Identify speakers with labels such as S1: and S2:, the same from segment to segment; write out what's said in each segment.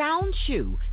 S1: Sound Chew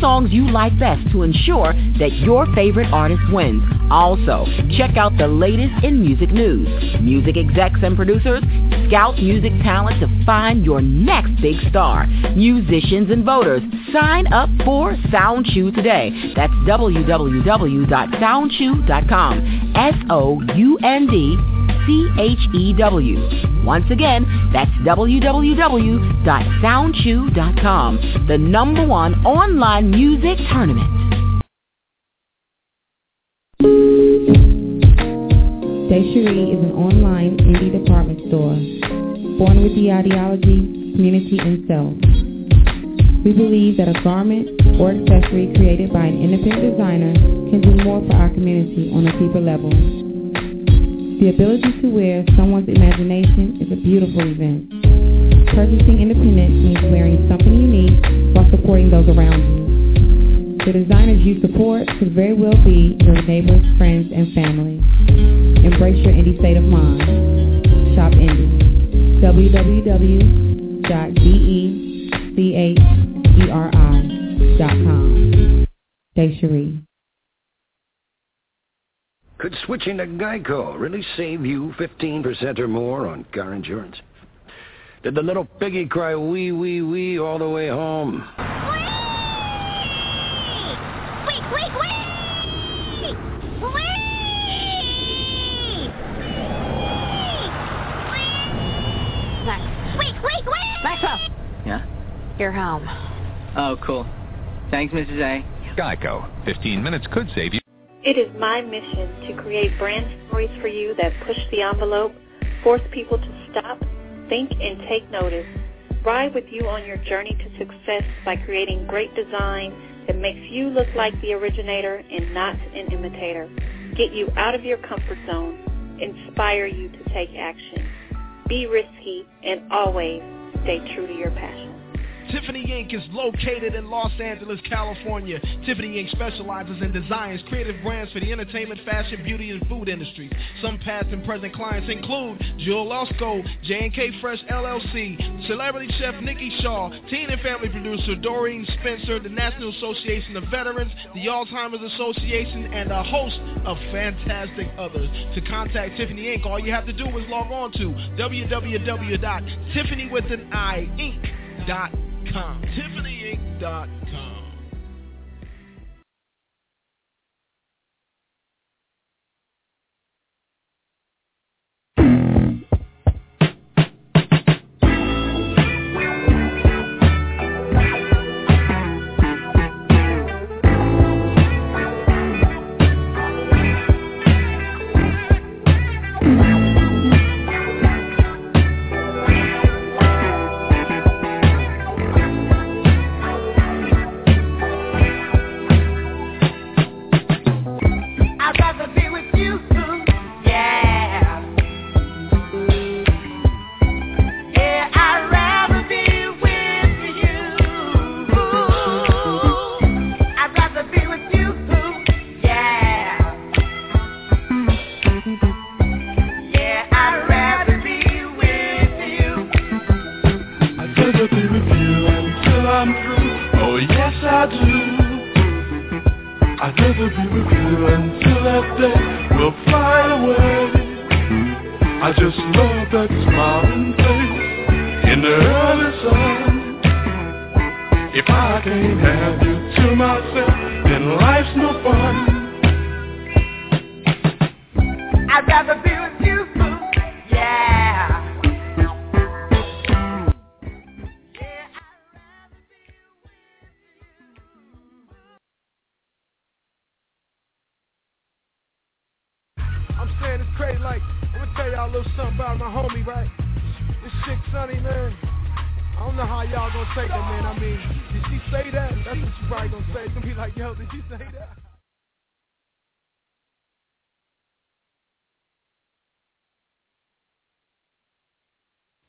S1: songs you like best to ensure that your favorite artist wins. Also, check out the latest in music news. Music execs and producers scout music talent to find your next big star. Musicians and voters, sign up for SoundChew today. That's www.soundchew.com. S-O-U-N-D C-H-E-W. Once again, that's www.soundchew.com, the number one online music tournament.
S2: Cherie is an online indie department store, born with the ideology, community, and self. We believe that a garment or accessory created by an independent designer can do more for our community on a deeper level. The ability to wear someone's imagination is a beautiful event. Purchasing independence means wearing something unique while supporting those around you. The designers you support could very well be your neighbors, friends, and family. Embrace your indie state of mind. Shop indie. www.decheri.com. Cherie.
S3: Could switching to Geico really save you 15% or more on car insurance? Did the little piggy cry wee, wee, wee all the way home?
S4: Wait, wait, wait! Wait! Max. Wait, wait, wait!
S5: Maxwell!
S6: Yeah?
S5: You're home.
S6: Oh, cool. Thanks, Mrs. A.
S7: Geico. 15 minutes could save you.
S8: It is my mission to create brand stories for you that push the envelope, force people to stop, think, and take notice. Ride with you on your journey to success by creating great design that makes you look like the originator and not an imitator. Get you out of your comfort zone. Inspire you to take action. Be risky and always stay true to your passion.
S9: Tiffany Inc. is located in Los Angeles, California. Tiffany Inc. specializes in designs, creative brands for the entertainment, fashion, beauty, and food industries. Some past and present clients include Jill Osco, J&K Fresh LLC, celebrity chef Nikki Shaw, teen and family producer Doreen Spencer, the National Association of Veterans, the Alzheimer's Association, and a host of fantastic others. To contact Tiffany Inc., all you have to do is log on to www.tiffanyWithAnI.Inc.com. TiffanyInc.com.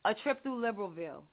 S5: A trip through Liberalville.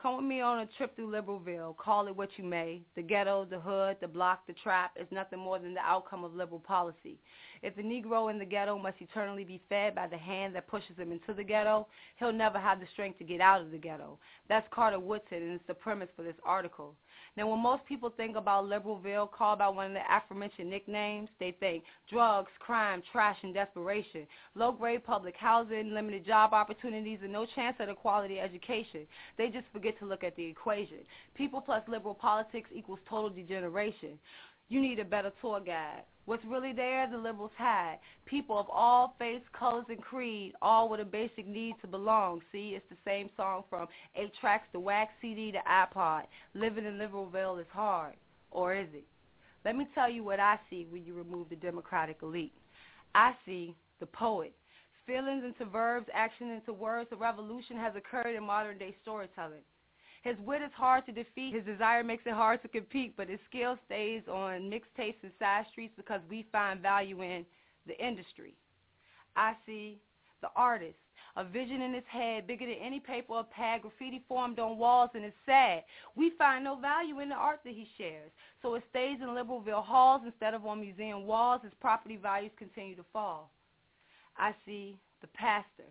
S5: Come with me on a trip through Liberalville. Call it what you may. The ghetto, the hood, the block, the trap is nothing more than the outcome of liberal policy. If the Negro in the ghetto must eternally be fed by the hand that pushes him into the ghetto, he'll never have the strength to get out of the ghetto. That's Carter Woodson, and it's the premise for this article. Now, when most people think about Liberalville, called by one of the aforementioned nicknames, they think drugs, crime, trash, and desperation, low-grade public housing, limited job opportunities, and no chance at a quality education. They just forget to look at the equation. People plus liberal politics equals total degeneration. You need a better tour guide. What's really there, the liberals had. People of all faiths, colors, and creed, all with a basic need to belong. See, it's the same song from 8 tracks to wax CD to iPod. Living in Liberalville is hard. Or is it? Let me tell you what I see when you remove the Democratic elite. I see the poet. Feelings into verbs, action into words. A revolution has occurred in modern-day storytelling. His wit is hard to defeat. His desire makes it hard to compete, but his skill stays on mixtapes and side streets because we find value in the industry. I see the artist, a vision in his head bigger than any paper or pad, graffiti formed on walls, and it's sad. We find no value in the art that he shares, so it stays in Liberalville halls instead of on museum walls. His property values continue to fall. I see the pastor,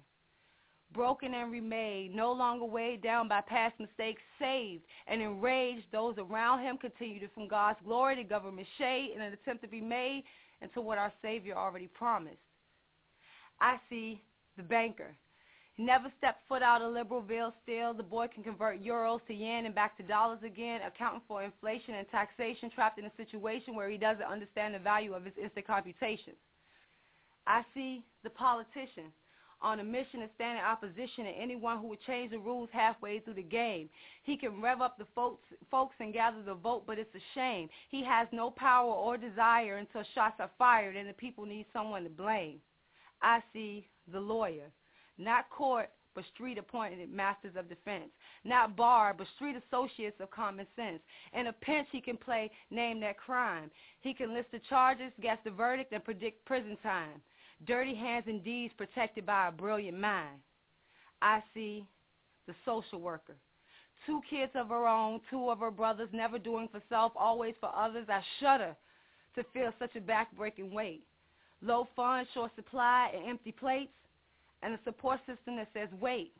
S5: broken and remade, no longer weighed down by past mistakes, saved and enraged. Those around him continue to from God's glory to government shade in an attempt to be made into what our Savior already promised. I see the banker. Never stepped foot out of Liberalville still. The boy can convert euros to yen and back to dollars again, accounting for inflation and taxation, trapped in a situation where he doesn't understand the value of his instant computations. I see the politician on a mission to stand in opposition to anyone who would change the rules halfway through the game. He can rev up the folks, folks and gather the vote, but it's a shame. He has no power or desire until shots are fired and the people need someone to blame. I see the lawyer, not court, but street appointed masters of defense. Not bar, but street associates of common sense. In a pinch, he can play name that crime. He can list the charges, guess the verdict, and predict prison time dirty hands and deeds protected by a brilliant mind. I see the social worker. Two kids of her own, two of her brothers, never doing for self, always for others. I shudder to feel such a backbreaking weight. Low funds, short supply, and empty plates, and a support system that says, wait,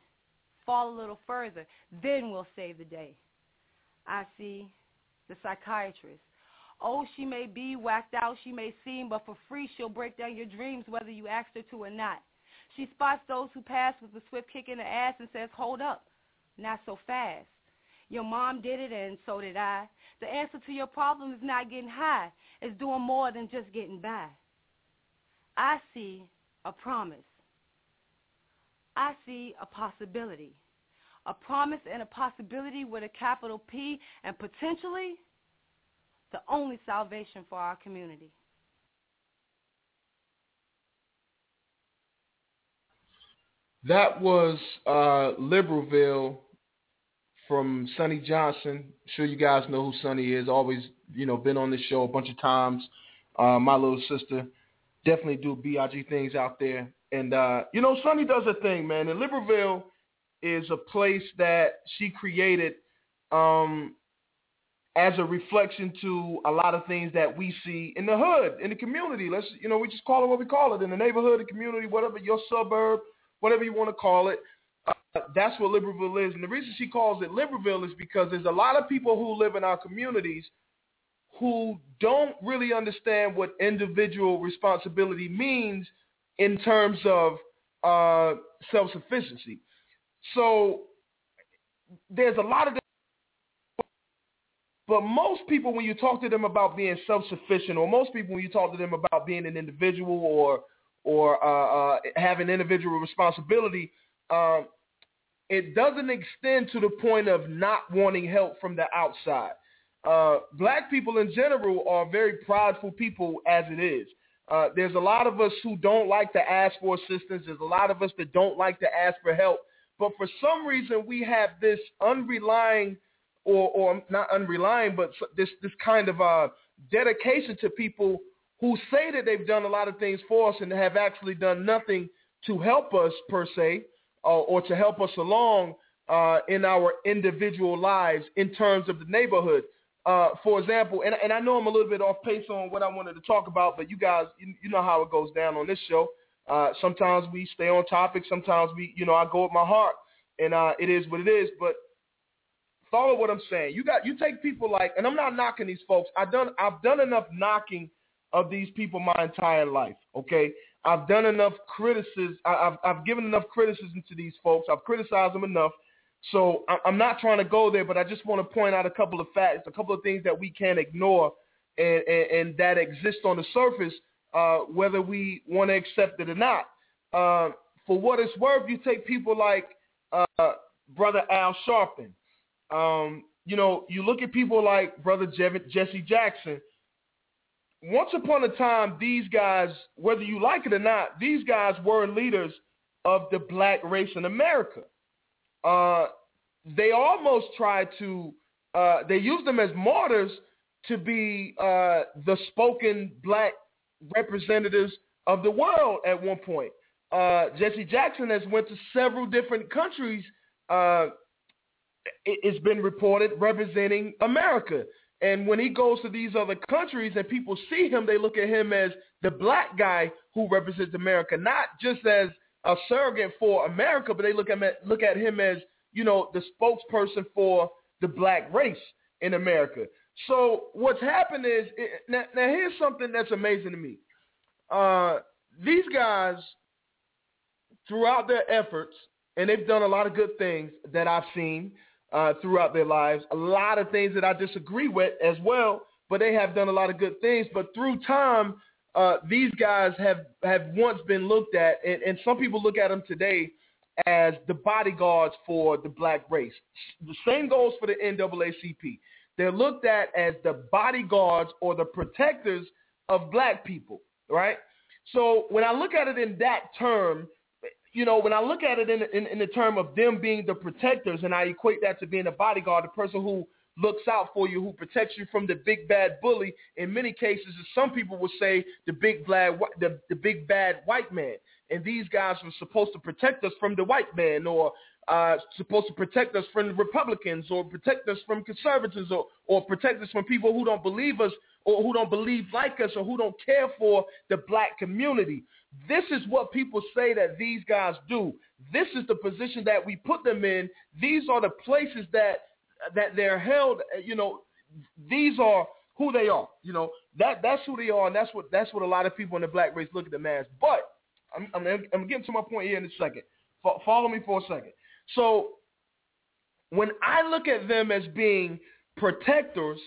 S5: fall a little further, then we'll save the day. I see the psychiatrist. Oh, she may be whacked out, she may seem, but for free she'll break down your dreams whether you asked her to or not. She spots those who pass with a swift kick in the ass and says, hold up, not so fast. Your mom did it and so did I. The answer to your problem is not getting high. It's doing more than just getting by. I see a promise. I see a possibility. A promise and a possibility with a capital P and potentially the only salvation for our community.
S10: That was uh, Liberalville from Sonnie Johnson. Sure you guys know who Sonnie is. Always, you know, been on this show a bunch of times. Uh, my little sister definitely do BIG things out there. And, uh, you know, Sonnie does a thing, man. And Liberalville is a place that she created um, as a reflection to a lot of things that we see in the hood, in the community. Let's, you know, we just call it what we call it in the neighborhood, the community, whatever your suburb, whatever you want to call it. Uh, that's what Liberalville is. And the reason she calls it Liberalville is because there's a lot of people who live in our communities who don't really understand what individual responsibility means in terms of uh, self-sufficiency. So there's a lot of but most people, when you talk to them about being self-sufficient, or most people, when you talk to them about being an individual or or uh, uh, having individual responsibility, um, it doesn't extend to the point of not wanting help from the outside. Uh, black people in general are very prideful people as it is. Uh, there's a lot of us who don't like to ask for assistance. There's a lot of us that don't like to ask for help. But for some reason, we have this unrelying, or or not unrelying, but this this kind of uh, dedication to people who say that they've done a lot of things for us and have actually done nothing to help us per se, uh, or to help us along uh, in our individual lives in terms of the neighborhood. Uh, for example, and, and I know I'm a little bit off pace on what I wanted to talk about, but you guys, you, you know how it goes down on this show. Uh, sometimes we stay on topic. Sometimes we, you know, I go with my heart, and uh, it is what it is. But follow what I'm saying. You got you take people like, and I'm not knocking these folks. I've done I've done enough knocking of these people my entire life. Okay, I've done enough criticism. I've I've given enough criticism to these folks. I've criticized them enough. So I'm not trying to go there, but I just want to point out a couple of facts, a couple of things that we can't ignore, and and, and that exist on the surface uh, whether we want to accept it or not. Uh, for what it's worth, you take people like uh, Brother Al Sharpton. Um, you know, you look at people like Brother Jesse Jackson. Once upon a time, these guys, whether you like it or not, these guys were leaders of the black race in America. Uh, they almost tried to, uh, they used them as martyrs to be uh, the spoken black representatives of the world at one point. Uh, Jesse Jackson has went to several different countries. Uh, it, has been reported representing America. And when he goes to these other countries and people see him, they look at him as the black guy who represents America, not just as a surrogate for America, but they look at look at him as you know the spokesperson for the black race in America. So what's happened is it, now, now, here's something that's amazing to me. Uh, these guys, throughout their efforts, and they've done a lot of good things that I've seen uh, throughout their lives. A lot of things that I disagree with as well, but they have done a lot of good things. But through time, uh, these guys have have once been looked at, and, and some people look at them today as the bodyguards for the black race. The same goes for the NAACP. They're looked at as the bodyguards or the protectors of black people, right? So when I look at it in that term, you know, when I look at it in, in, in the term of them being the protectors, and I equate that to being a bodyguard, the person who looks out for you, who protects you from the big bad bully. In many cases, some people would say the big bad, the, the big bad white man. And these guys are supposed to protect us from the white man, or uh, supposed to protect us from Republicans or protect us from conservatives or, or protect us from people who don't believe us or who don't believe like us or who don't care for the black community. This is what people say that these guys do. This is the position that we put them in. These are the places that that they're held. You know, these are who they are. You know, that that's who they are, and that's what that's what a lot of people in the black race look at them as. But I'm I'm, I'm getting to my point here in a second. Follow me for a second. So when I look at them as being protectors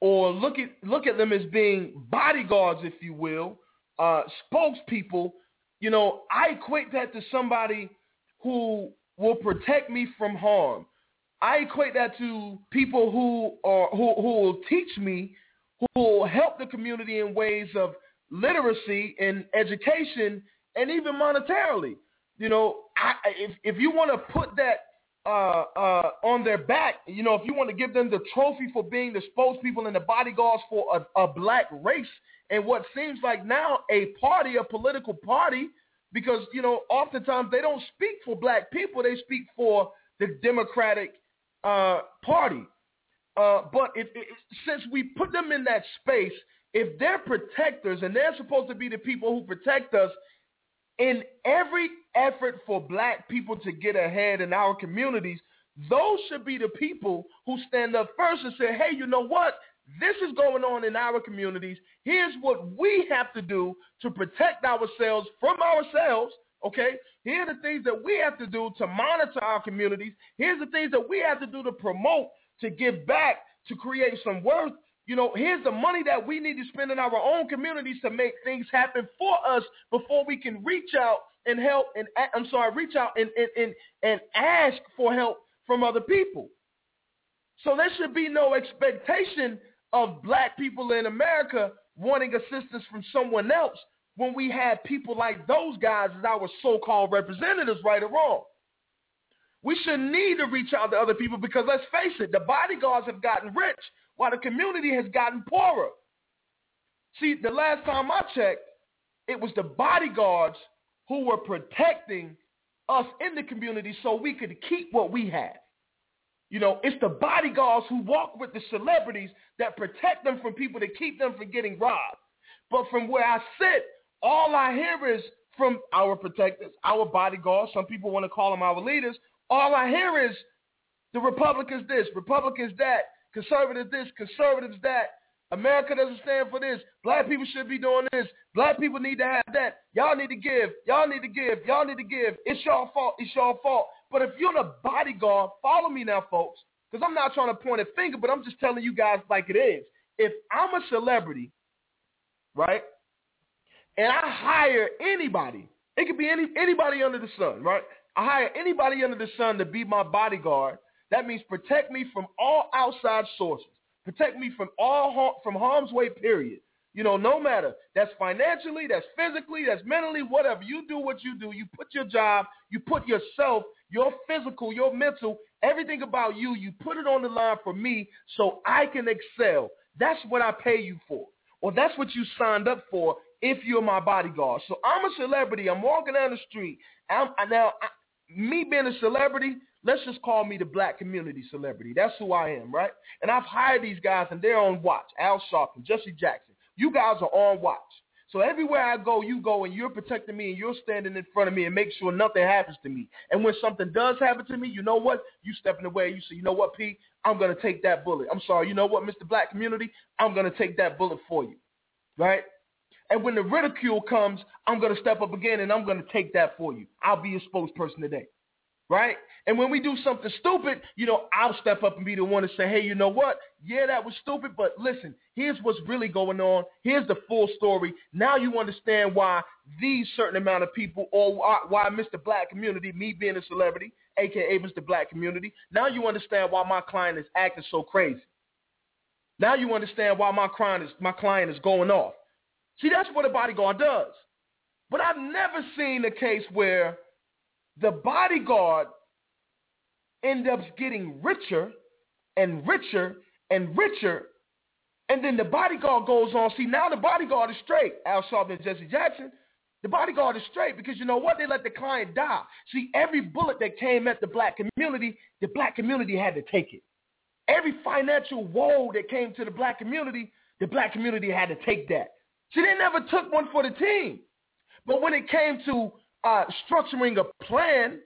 S10: or look at look at them as being bodyguards, if you will, uh, spokespeople, you know, I equate that to somebody who will protect me from harm. I equate that to people who are who, who will teach me, who will help the community in ways of literacy and education and even monetarily you know, I, if if you want to put that uh, uh, on their back, you know, if you want to give them the trophy for being the spokespeople and the bodyguards for a, a black race and what seems like now a party, a political party, because you know, oftentimes they don't speak for black people; they speak for the Democratic uh, Party. Uh, but if, if, since we put them in that space, if they're protectors and they're supposed to be the people who protect us, in every effort for black people to get ahead in our communities, those should be the people who stand up first and say, hey, you know what? This is going on in our communities. Here's what we have to do to protect ourselves from ourselves. Okay? Here are the things that we have to do to monitor our communities. Here's the things that we have to do to promote, to give back, to create some worth you know, here's the money that we need to spend in our own communities to make things happen for us before we can reach out and help and I'm sorry, reach out and and and, and ask for help from other people. So there should be no expectation of black people in America wanting assistance from someone else when we have people like those guys as our so-called representatives, right or wrong. We shouldn't need to reach out to other people because let's face it, the bodyguards have gotten rich while the community has gotten poorer. See, the last time I checked, it was the bodyguards who were protecting us in the community so we could keep what we had. You know, it's the bodyguards who walk with the celebrities that protect them from people to keep them from getting robbed. But from where I sit, all I hear is from our protectors, our bodyguards, some people want to call them our leaders, all I hear is the Republicans this, Republicans that, conservatives this, conservatives that. America doesn't stand for this. Black people should be doing this. Black people need to have that. Y'all need to give. Y'all need to give. Y'all need to give. It's your fault. It's your fault. But if you're the bodyguard, follow me now, folks, because I'm not trying to point a finger, but I'm just telling you guys like it is. If I'm a celebrity, right, and I hire anybody, it could be any anybody under the sun, right? I hire anybody under the sun to be my bodyguard. That means protect me from all outside sources. Protect me from all from harm's way, period. You know, no matter. That's financially, that's physically, that's mentally, whatever. You do what you do. You put your job, you put yourself, your physical, your mental, everything about you, you put it on the line for me so I can excel. That's what I pay you for. Or that's what you signed up for if you're my bodyguard. So I'm a celebrity. I'm walking down the street. I'm, now, I, me being a celebrity, let's just call me the black community celebrity. That's who I am, right? And I've hired these guys, and they're on watch. Al Sharpton, Jesse Jackson. You guys are on watch. So everywhere I go, you go, and you're protecting me, and you're standing in front of me and make sure nothing happens to me. And when something does happen to me, you know what? You stepping away. You say, you know what, P? I'm going to take that bullet. I'm sorry. You know what, Mr. Black Community? I'm going to take that bullet for you, right? And when the ridicule comes, I'm going to step up again and I'm going to take that for you. I'll be your spokesperson today. Right? And when we do something stupid, you know, I'll step up and be the one to say, hey, you know what? Yeah, that was stupid, but listen, here's what's really going on. Here's the full story. Now you understand why these certain amount of people or why Mr. Black community, me being a celebrity, aka Mr. Black community, now you understand why my client is acting so crazy. Now you understand why my client is my client is going off. See, that's what a bodyguard does. But I've never seen a case where the bodyguard ends up getting richer and richer and richer, and then the bodyguard goes on. See, now the bodyguard is straight. Al Sharpton and Jesse Jackson. The bodyguard is straight because you know what? They let the client die. See, every bullet that came at the black community, the black community had to take it. Every financial woe that came to the black community, the black community had to take that. See, they never took one for the team. But when it came to uh, structuring a plan,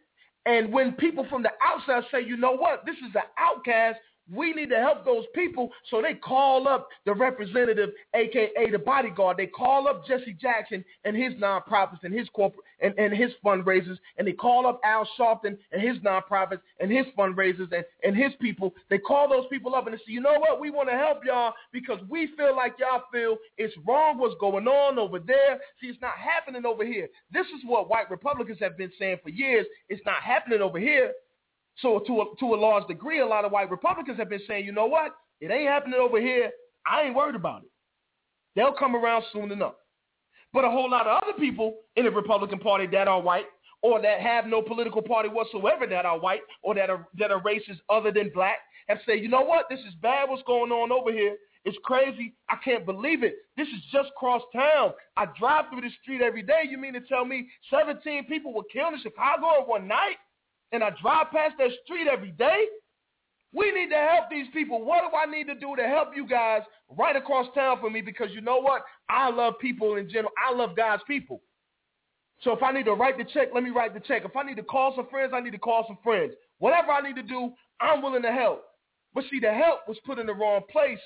S10: and when people from the outside say, you know what, this is an outcast, we need to help those people. So they call up the representative, aka the bodyguard. They call up Jesse Jackson and his nonprofits and his corporate and, and his fundraisers. And they call up Al Sharpton and his nonprofits and his fundraisers and, and his people. They call those people up and they say, you know what? We want to help y'all because we feel like y'all feel it's wrong what's going on over there. See, it's not happening over here. This is what white Republicans have been saying for years. It's not happening over here. So to a, to a large degree, a lot of white Republicans have been saying, you know what? It ain't happening over here. I ain't worried about it. They'll come around soon enough. But a whole lot of other people in the Republican Party that are white or that have no political party whatsoever that are white or that are that are races other than black have said, you know what? This is bad what's going on over here. It's crazy. I can't believe it. This is just cross town. I drive through the street every day. You mean to tell me 17 people were killed in Chicago in one night? And I drive past that street every day. We need to help these people. What do I need to do to help you guys right across town for me? Because you know what? I love people in general. I love God's people. So if I need to write the check, let me write the check. If I need to call some friends, I need to call some friends. Whatever I need to do, I'm willing to help. But see, the help was put in the wrong place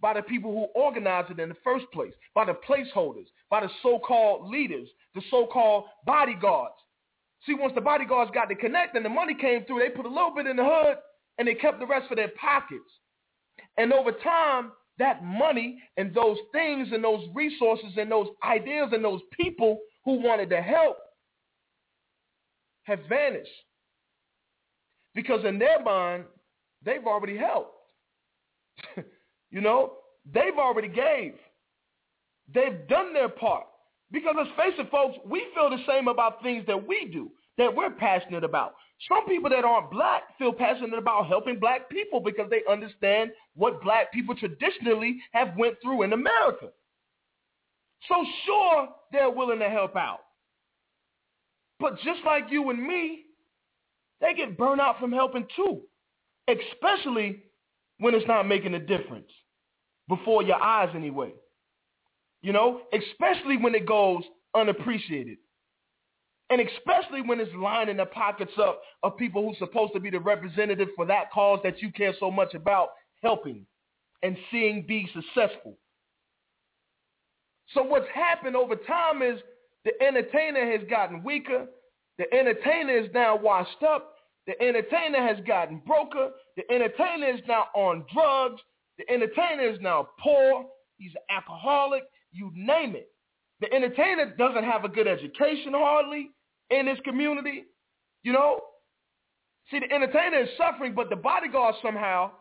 S10: by the people who organized it in the first place, by the placeholders, by the so-called leaders, the so-called bodyguards. See, once the bodyguards got to connect and the money came through, they put a little bit in the hood and they kept the rest for their pockets. And over time, that money and those things and those resources and those ideas and those people who wanted to help have vanished. Because in their mind, they've already helped. you know, they've already gave. They've done their part. Because let's face it, folks, we feel the same about things that we do. that we're passionate about. Some people that aren't black feel passionate about helping black people because they understand what black people traditionally have went through in America. So sure, they're willing to help out. But just like you and me, they get burnt out from helping too, especially when it's not making a difference before your eyes anyway. You know, especially when it goes unappreciated. And especially when it's lining the pockets up of people who's supposed to be the representative for that cause that you care so much about helping and seeing be successful. So what's happened over time is the entertainer has gotten weaker. The entertainer is now washed up. The entertainer has gotten broker. The entertainer is now on drugs. The entertainer is now poor. He's an alcoholic. You name it. The entertainer doesn't have a good education hardly in this community. You know? See, the entertainer is suffering, but the bodyguard somehow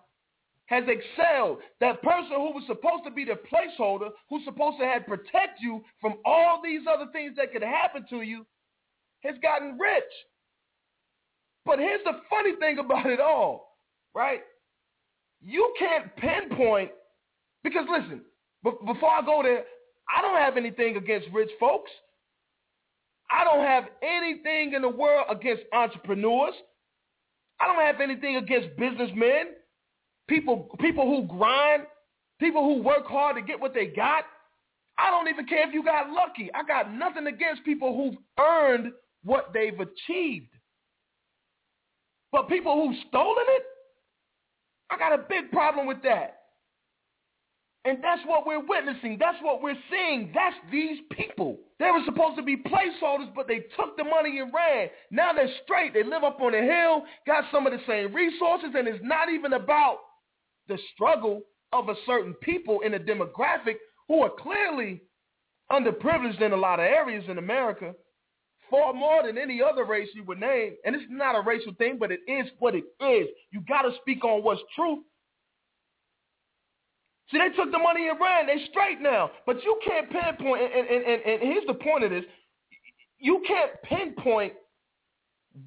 S10: has excelled. That person who was supposed to be the placeholder, who's supposed to have protect you from all these other things that could happen to you, has gotten rich. But here's the funny thing about it all, right? You can't pinpoint, because listen, before I go there, I don't have anything against rich folks. I don't have anything in the world against entrepreneurs. I don't have anything against businessmen people people who grind, people who work hard to get what they got. I don't even care if you got lucky. I got nothing against people who've earned what they've achieved. But people who've stolen it, I got a big problem with that. And that's what we're witnessing. That's what we're seeing. That's these people. They were supposed to be placeholders, but they took the money and ran. Now they're straight. They live up on a hill, got some of the same resources, and it's not even about the struggle of a certain people in a demographic who are clearly underprivileged in a lot of areas in America, far more than any other race you would name. And it's not a racial thing, but it is what it is. You got to speak on what's true. See, they took the money and ran. They straight now. But you can't pinpoint, and, and, and, and here's the point of this. You can't pinpoint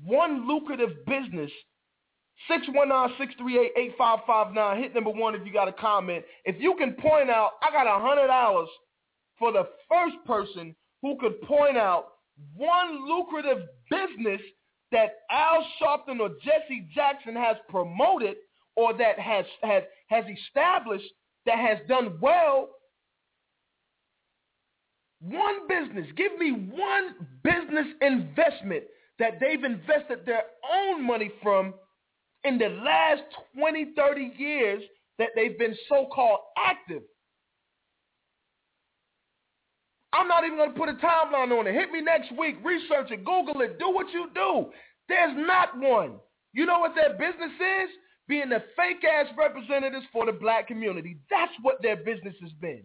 S10: one lucrative business 619-638-8559. Hit number one if you got a comment. If you can point out, I got a hundred hours for the first person who could point out one lucrative business that Al Sharpton or Jesse Jackson has promoted or that has has has established that has done well. One business. Give me one business investment that they've invested their own money from in the last 20, 30 years that they've been so-called active. I'm not even going to put a timeline on it. Hit me next week. Research it. Google it. Do what you do. There's not one. You know what their business is? Being the fake-ass representatives for the black community. That's what their business has been.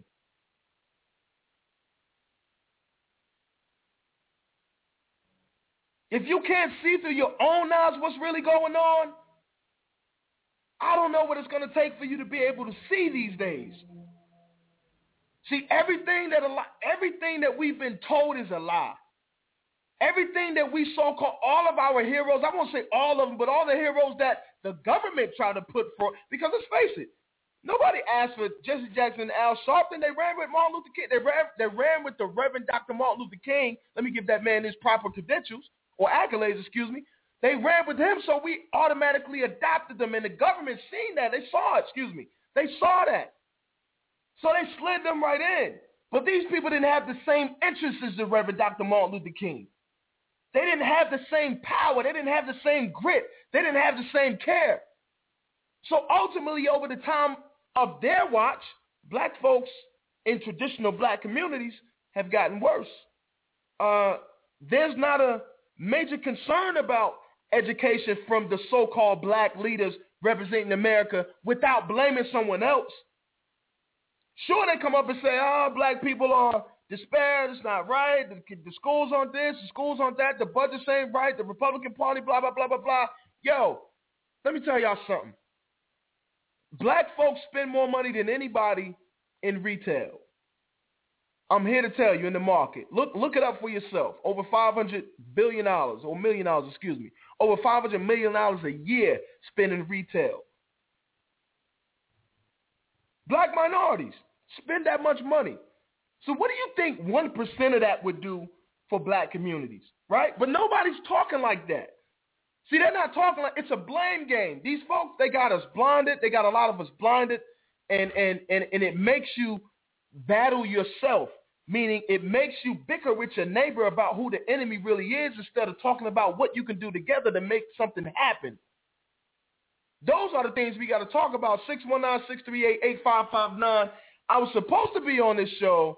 S10: If you can't see through your own eyes what's really going on, I don't know what it's going to take for you to be able to see these days. See, everything that everything that we've been told is a lie. Everything that we so-called, all of our heroes, I won't say all of them, but all the heroes that the government tried to put for, because let's face it, nobody asked for Jesse Jackson and Al Sharpton. They ran with Martin Luther King. They ran, they ran with the Reverend Dr. Martin Luther King. Let me give that man his proper credentials, or accolades, excuse me. They ran with him, so we automatically adopted them, and the government seen that. They saw it, excuse me. They saw that. So they slid them right in. But these people didn't have the same interests as the Reverend Dr. Martin Luther King. They didn't have the same power. They didn't have the same grit. They didn't have the same care. So ultimately, over the time of their watch, black folks in traditional black communities have gotten worse. Uh, there's not a major concern about education from the so-called black leaders representing America without blaming someone else. Sure, they come up and say, oh, black people are despaired, it's not right, the, the school's on this, the school's on that, the budget's ain't right, the Republican Party, blah, blah, blah, blah, blah. Yo, let me tell y'all something. Black folks spend more money than anybody in retail. I'm here to tell you in the market. Look look it up for yourself. Over 500 billion dollars or million dollars, excuse me. Over 500 million dollars a year spent in retail. Black minorities spend that much money. So what do you think 1% of that would do for black communities, right? But nobody's talking like that. See, they're not talking like it's a blame game. These folks, they got us blinded. They got a lot of us blinded, and and and and it makes you battle yourself. Meaning, it makes you bicker with your neighbor about who the enemy really is instead of talking about what you can do together to make something happen. Those are the things we got to talk about. 619-638-8559. I was supposed to be on this show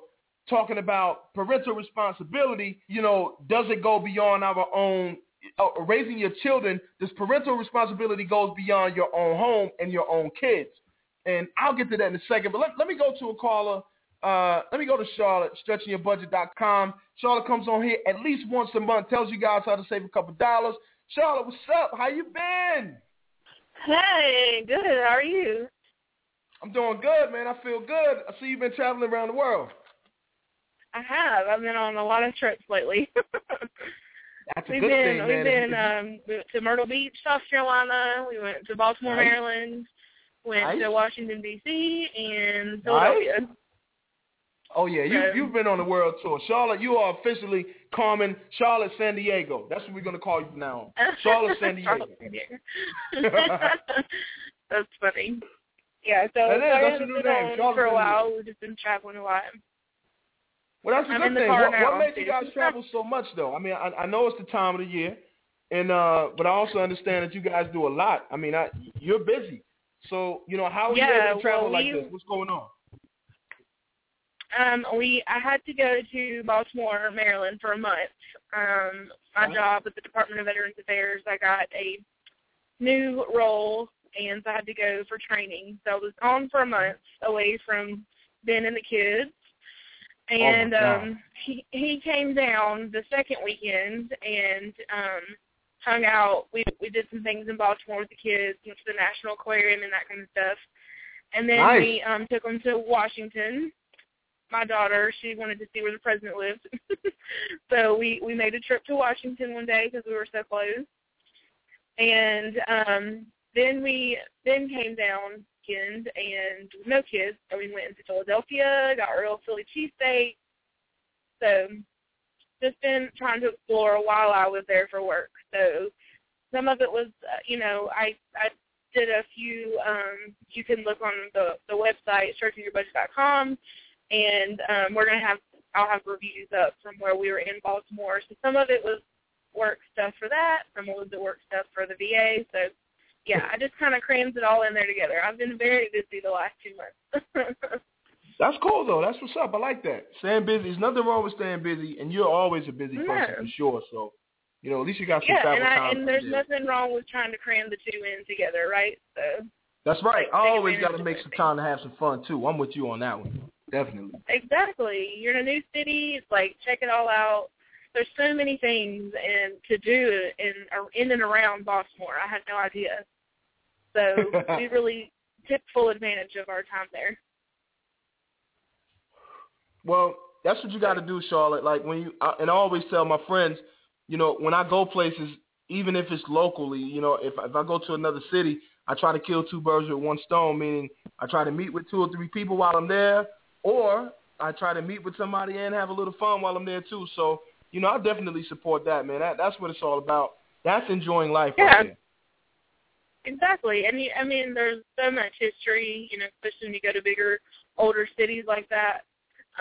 S10: talking about parental responsibility. You know, does it go beyond our own uh, raising your children, this parental responsibility goes beyond your own home and your own kids. And I'll get to that in a second. But let, let me go to a caller. Uh, let me go to Charlotte, stretchingyourbudget.com. Charlotte comes on here at least once a month, tells you guys how to save a couple dollars. Charlotte, what's up? How you been?
S11: Hey, good. How are you?
S10: I'm doing good, man. I feel good. I see you've been traveling around the world.
S11: I have. I've been on a lot of trips lately.
S10: That's a
S11: we've
S10: good
S11: been
S10: thing,
S11: we've
S10: man.
S11: been um we went to Myrtle Beach, South Carolina. We went to Baltimore,
S10: Nice.
S11: Maryland. Went
S10: Nice.
S11: to Washington D.C. and Philadelphia.
S10: Oh yeah, you
S11: So-
S10: you've been on the world tour, Charlotte. You are officially Carmen Charlotte San Diego. That's what we're gonna call you now. Charlotte San Diego.
S11: Charlotte, San Diego. That's funny. Yeah, so,
S10: That is,
S11: so
S10: that's
S11: haven't
S10: your new
S11: been
S10: name, Charlotte
S11: for a while. We've just been traveling a lot.
S10: Well, that's a
S11: I'm
S10: good thing. What, what made you guys travel so much, though? I mean, I, I know it's the time of the year, and uh, but I also understand that you guys do a lot. I mean, I, you're busy, so you know how are you
S11: Yeah,
S10: able to travel
S11: well,
S10: like
S11: we-
S10: this? What's going on?
S11: Um, we I had to go to Baltimore, Maryland for a month. Um, my
S10: Wow.
S11: job with the Department of Veterans Affairs, I got a new role, and so I had to go for training. So I was gone for a month, away from Ben and the kids. And
S12: God.
S11: um, he he came down the second weekend and um, hung out. We we did some things in Baltimore with the kids, went to the National Aquarium and that kind of stuff. And then
S12: Nice.
S11: we um, took them to Washington my daughter she wanted to see where the president lived so we we made a trip to washington one day because we were so close and um then we then came down weekend and no kids so we went into philadelphia got real philly cheesesteak so just been trying to explore while i was there for work so some of it was uh, you know i i did a few um you can look on the the website stretchingyourbudget.com and um, we're gonna have I'll have reviews up from where we were in Baltimore. So some of it was work stuff for that, some of it was the work stuff for the VA. So yeah, I just kind of crammed it all in there together. I've been very busy the last two months.
S10: That's cool though. That's what's up. I like that. Staying busy. There's nothing wrong with staying busy, and you're always a busy person
S11: No.
S10: for sure. So, you know, at least you got some
S11: yeah,
S10: travel
S11: and I,
S10: time.
S11: and there's
S10: Yeah.
S11: nothing wrong with trying to cram the two in together, right? So
S10: That's right. I always got to make some time to have some fun too. I'm with you on that one. Definitely.
S11: Exactly. You're in a new city. It's like check it all out. There's so many things and to do in in and around Baltimore. I had no idea. So we really took full advantage of our time there.
S10: Well, that's what you got to do, Charlotte. Like when you, I, and I always tell my friends, you know, when I go places, even if it's locally, you know, if if I go to another city, I try to kill two birds with one stone. Meaning, I try to meet with two or three people while I'm there, or I try to meet with somebody and have a little fun while I'm there too. So, you know, I definitely support that, man. That that's what it's all about. That's enjoying life
S11: Yeah.
S10: right there.
S11: Exactly. And I mean, there's so much history, you know, especially when you go to bigger, older cities like that.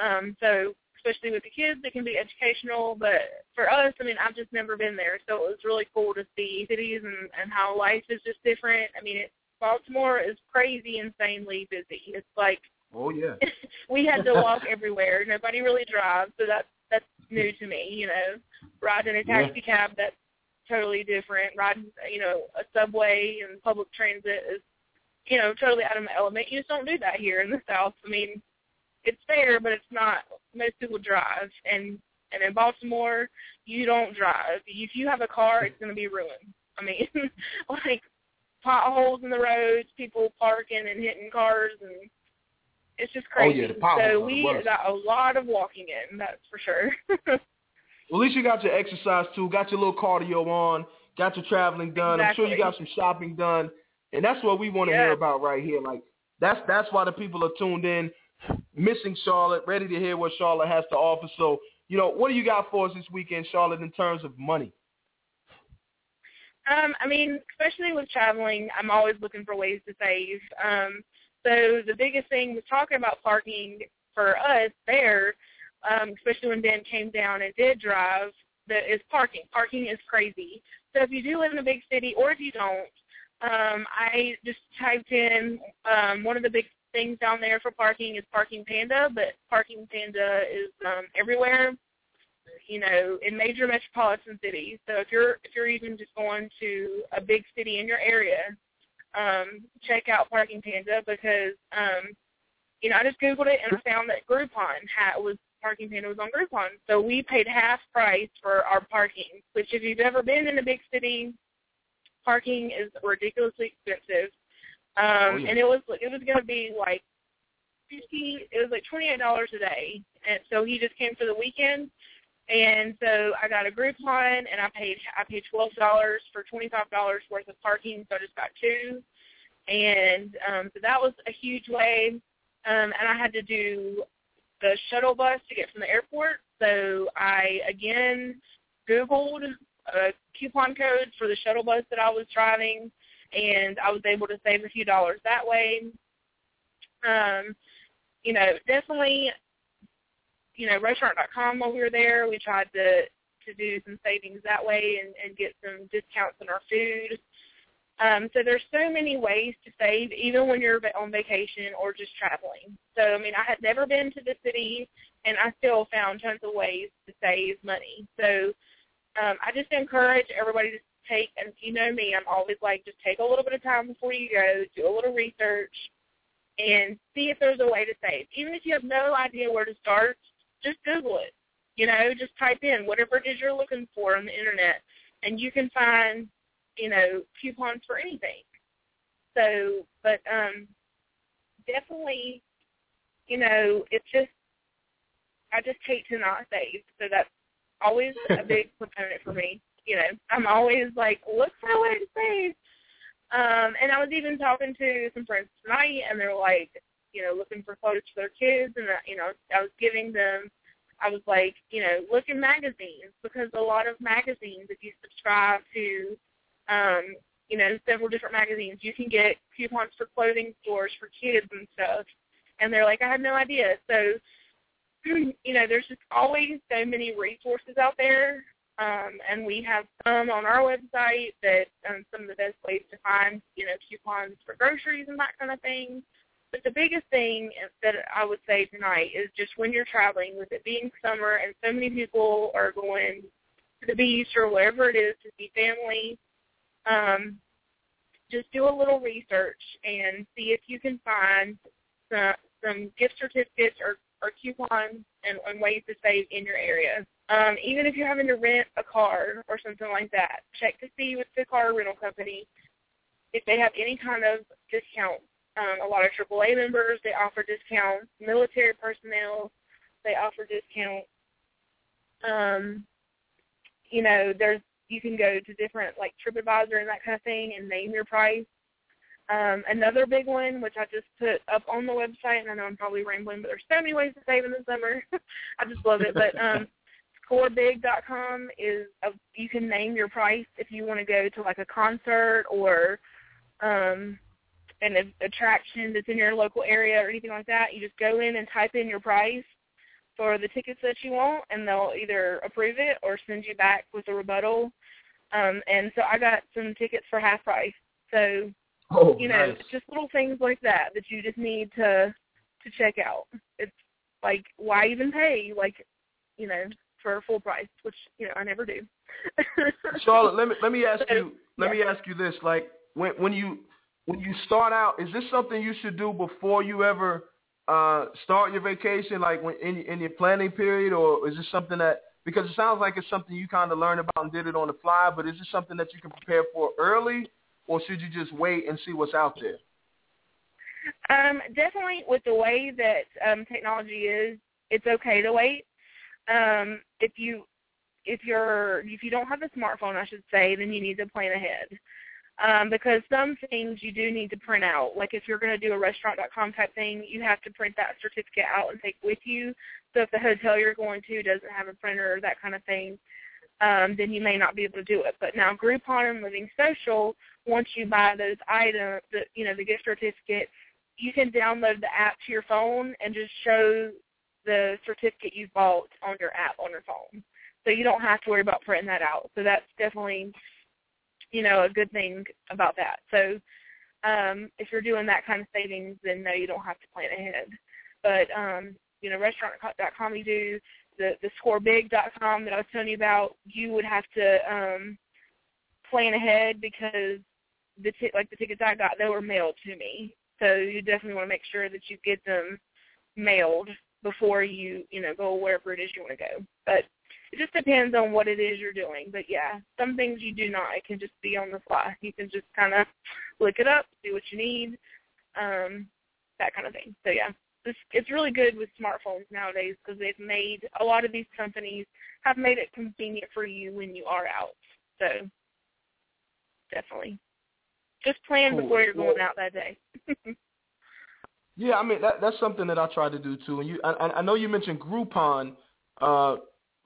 S11: Um, so especially with the kids, it can be educational. But for us, I mean, I've just never been there, so it was really cool to see cities and and how life is just different. I mean, it, Baltimore is crazy, insanely busy. It's like
S10: Oh yeah.
S11: we had to walk everywhere. Nobody really drives, so that's that's new to me. You know, riding a taxi cab that's totally different. Riding, you know, a subway and public transit is, you know, totally out of my element. You just don't do that here in the South. I mean, it's fair, but it's not. Most people drive, and and in Baltimore, you don't drive. If you have a car, it's going to be ruined. I mean, like potholes in the roads, people parking and hitting cars, and It's just crazy.
S10: Oh, yeah, the potholes
S11: so we got a lot of walking in. That's for sure.
S10: Well, at least you got your exercise too, got your little cardio on, got your traveling done. I'm sure you got some shopping done, and that's what we want to
S11: Yeah.
S10: hear about right here. Like that's that's why the people are tuned in, missing Charlotte, ready to hear what Charlotte has to offer. So, you know, what do you got for us this weekend, Charlotte, in terms of money?
S11: Um, I mean, especially with traveling, I'm always looking for ways to save. Um, so the biggest thing was talking about parking for us there, um, especially when Ben came down and did drive, that is parking. Parking is crazy. So if you do live in a big city, or if you don't, um, I just typed in um, one of the big things down there for parking is Parking Panda, but Parking Panda is um, everywhere you know, in major metropolitan cities. So if you're if you're even just going to a big city in your area, um, check out Parking Panda because um, you know I just googled it and I found that Groupon had was Parking Panda was on Groupon. So we paid half price for our parking, which if you've ever been in a big city, parking is ridiculously expensive. Um,
S12: Oh, yeah.
S11: and it was it was gonna be like fifty it was like twenty eight dollars a day. And so he just came for the weekend and so I got a Groupon, and I paid I paid twelve dollars for twenty five dollars worth of parking, so I just got two, and um, so that was a huge way. Um, and I had to do the shuttle bus to get from the airport, so I again Googled a coupon code for the shuttle bus that I was driving, and I was able to save a few dollars that way. Um, you know, definitely you know, restaurant.com while we were there. We tried to to do some savings that way and, and get some discounts on our food. Um, so there's so many ways to save, even when you're on vacation or just traveling. So I mean, I had never been to the city, and I still found tons of ways to save money. So um, I just encourage everybody to take, and you know me, I'm always like, just take a little bit of time before you go, do a little research, and see if there's a way to save. Even if you have no idea where to start, just Google it. You know, just type in whatever it is you're looking for on the internet, and you can find, you know, coupons for anything. So, but um, definitely, you know, it's just I just hate to not save. So that's always a big component for me. You know, I'm always like, look for a way to save. Um, and I was even talking to some friends tonight, and they're like, you know, looking for clothes for their kids, and you know, I was giving them. I was like, you know, look in magazines because a lot of magazines, if you subscribe to, um, you know, several different magazines, you can get coupons for clothing stores for kids and stuff. And they're like, I had no idea. So, you know, there's just always so many resources out there. Um, and we have some on our website that um, some of the best ways to find, you know, coupons for groceries and that kind of thing. But the biggest thing that I would say tonight is just when you're traveling, with it being summer and so many people are going to the beach or wherever it is to see family, um, just do a little research and see if you can find some, some gift certificates or, or coupons and, and ways to save in your area. Um, even if you're having to rent a car or something like that, check to see with the car rental company if they have any kind of discount um, a lot of AAA members, they offer discounts. Military personnel, they offer discounts. Um, you know, there's you can go to different like TripAdvisor and that kind of thing and name your price. Um, another big one, which I just put up on the website, and I know I'm probably rambling, but there's so many ways to save in the summer. I just love it. But um, scorebig.com is a, you can name your price if you want to go to like a concert or um, an attraction that's in your local area or anything like that. You just go in and type in your price for the tickets that you want, and they'll either approve it or send you back with a rebuttal. Um, and so I got some tickets for half price. So
S10: Oh,
S11: you know,
S10: nice.
S11: just little things like that that you just need to to check out. It's like why even pay like you know for full price, which you know I never do.
S10: Charlotte, let me let me ask
S11: So,
S10: you let me ask you this: like when when you when you start out, is this something you should do before you ever uh, start your vacation, like when in in your planning period, or is this something that because it sounds like it's something you kind of learned about and did it on the fly, but is it something that you can prepare for early, or should you just wait and see what's out there?
S11: Um, definitely with the way that um, technology is, it's okay to wait. Um, if you if you're if you don't have a smartphone, I should say, then you need to plan ahead. Um, because some things you do need to print out. Like if you're going to do a restaurant.com type thing, you have to print that certificate out and take with you. So if the hotel you're going to doesn't have a printer or that kind of thing, um, then you may not be able to do it. But now Groupon and Living Social, once you buy those items, the, you know, the gift certificate, you can download the app to your phone and just show the certificate you bought on your app on your phone. So you don't have to worry about printing that out. So that's definitely, you know, a good thing about that. So um, if you're doing that kind of savings, then no, you don't have to plan ahead. But um, you know, restaurant.com you do the the scorebig.com that I was telling you about, you would have to um, plan ahead because the t- like the tickets I got, they were mailed to me. So you definitely want to make sure that you get them mailed before you you know go wherever it is you want to go. But it just depends on what it is you're doing. But yeah, some things you do not. It can just be on the fly. You can just kind of look it up, see what you need, um, that kind of thing. So yeah, it's, it's really good with smartphones nowadays because they've made a lot of these companies have made it convenient for you when you are out. So definitely, just plan
S10: Cool.
S11: before you're going out that day.
S10: Yeah, I mean that that's something that I try to do too. And you, I, I know you mentioned Groupon. Uh,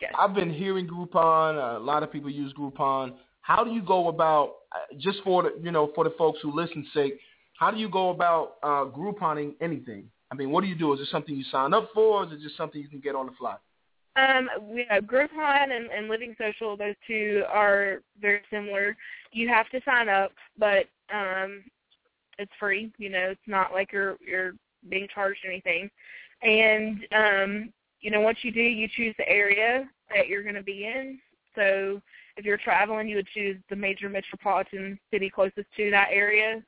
S11: yes.
S10: I've been hearing Groupon. A lot of people use Groupon. How do you go about uh, just for the you know for the folks who listen sake? How do you go about uh, Grouponing anything? I mean, what do you do? Is it something you sign up for? Or is it just something you can get on the fly?
S11: Um, we have Groupon and, and Living Social. Those two are very similar. You have to sign up, but um, it's free. You know, it's not like you're you're being charged anything. And um, you know, once you do, you choose the area that you're going to be in. So if you're traveling, you would choose the major metropolitan city closest to that area,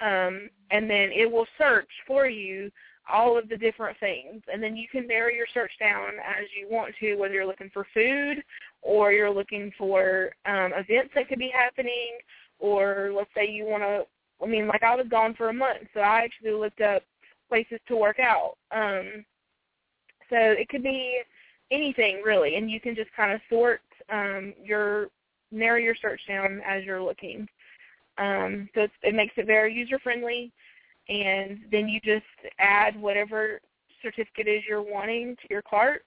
S11: um, and then it will search for you all of the different things. And then you can narrow your search down as you want to, whether you're looking for food or you're looking for um, events that could be happening, or let's say you want to, I mean, like I was gone for a month, so I actually looked up places to work out. Um, so it could be anything really, and you can just kind of sort um, your, narrow your search down as you're looking. Um, so it makes it very user friendly and then you just add whatever certificate is you're wanting to your cart